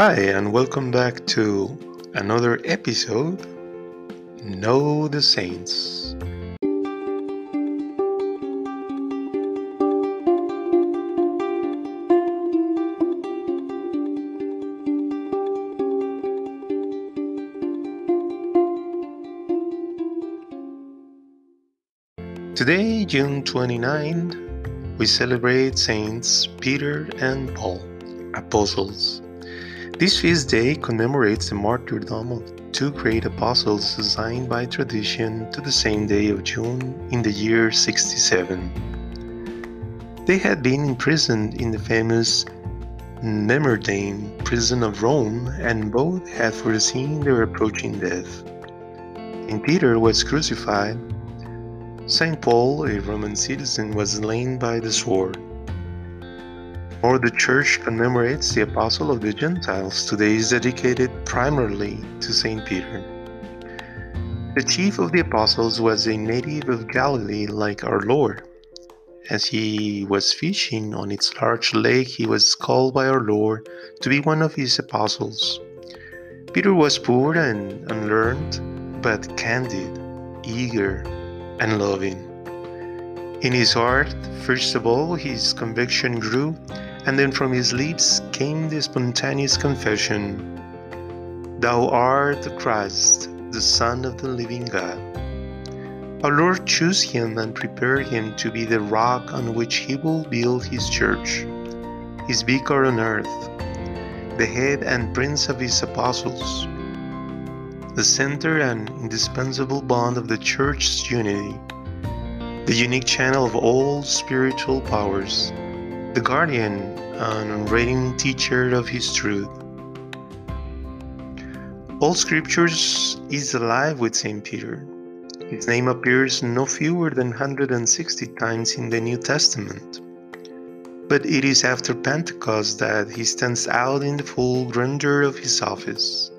Hi, and welcome back to another episode Know the Saints. Today, June 29, we celebrate Saints Peter and Paul, apostles. This feast day commemorates the martyrdom of two great apostles assigned by tradition to the same day of June in the year 67. They had been imprisoned in the famous Mamertine prison of Rome, and both had foreseen their approaching death. And Peter was crucified. Saint Paul, a Roman citizen, was slain by the sword or the Church commemorates the Apostle of the Gentiles. Today is dedicated primarily to St. Peter. The chief of the apostles was a native of Galilee, like our Lord. As he was fishing on its large lake, he was called by our Lord to be one of his apostles. Peter was poor and unlearned, but candid, eager, and loving. In his heart, first of all, his conviction grew and then from his lips came the spontaneous confession Thou art the Christ, the Son of the living God. Our Lord chose him and prepared him to be the rock on which he will build his church, his vicar on earth, the head and prince of his apostles, the center and indispensable bond of the church's unity, the unique channel of all spiritual powers the guardian and unreading teacher of his truth. All scriptures is alive with St. Peter. His name appears no fewer than 160 times in the New Testament. But it is after Pentecost that he stands out in the full grandeur of his office.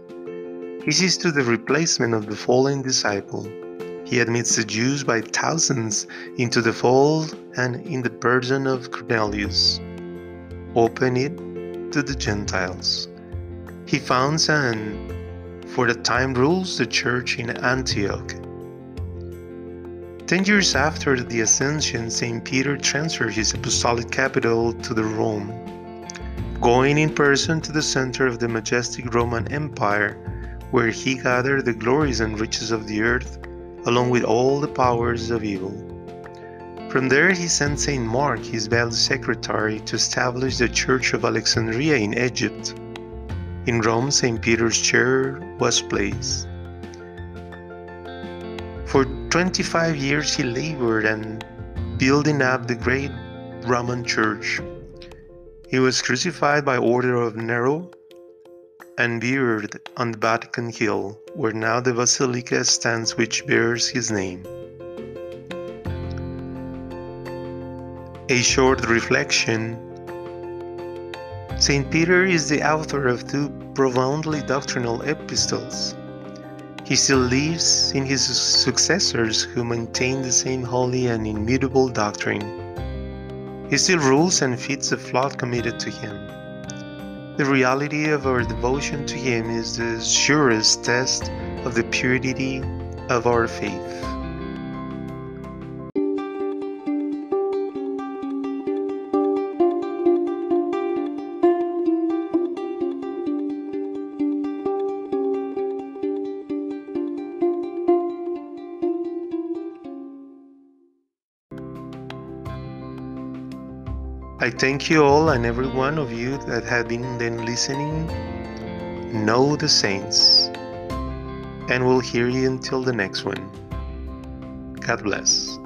He sees to the replacement of the fallen disciple. He admits the Jews by thousands into the fold and in the person of Cornelius. Open it to the Gentiles. He founds and for the time rules the church in Antioch. Ten years after the ascension, St. Peter transferred his apostolic capital to the Rome, going in person to the center of the majestic Roman Empire, where he gathered the glories and riches of the earth along with all the powers of evil. From there, he sent St. Mark, his veiled secretary, to establish the Church of Alexandria in Egypt. In Rome, St. Peter's chair was placed. For 25 years, he labored and building up the great Roman Church. He was crucified by order of Nero and buried on the Vatican Hill, where now the basilica stands which bears his name. A short reflection St. Peter is the author of two profoundly doctrinal epistles. He still lives in his successors who maintain the same holy and immutable doctrine. He still rules and feeds the flock committed to him. The reality of our devotion to Him is the surest test of the purity of our faith. I thank you all and every one of you that have been then listening. Know the saints, and we'll hear you until the next one. God bless.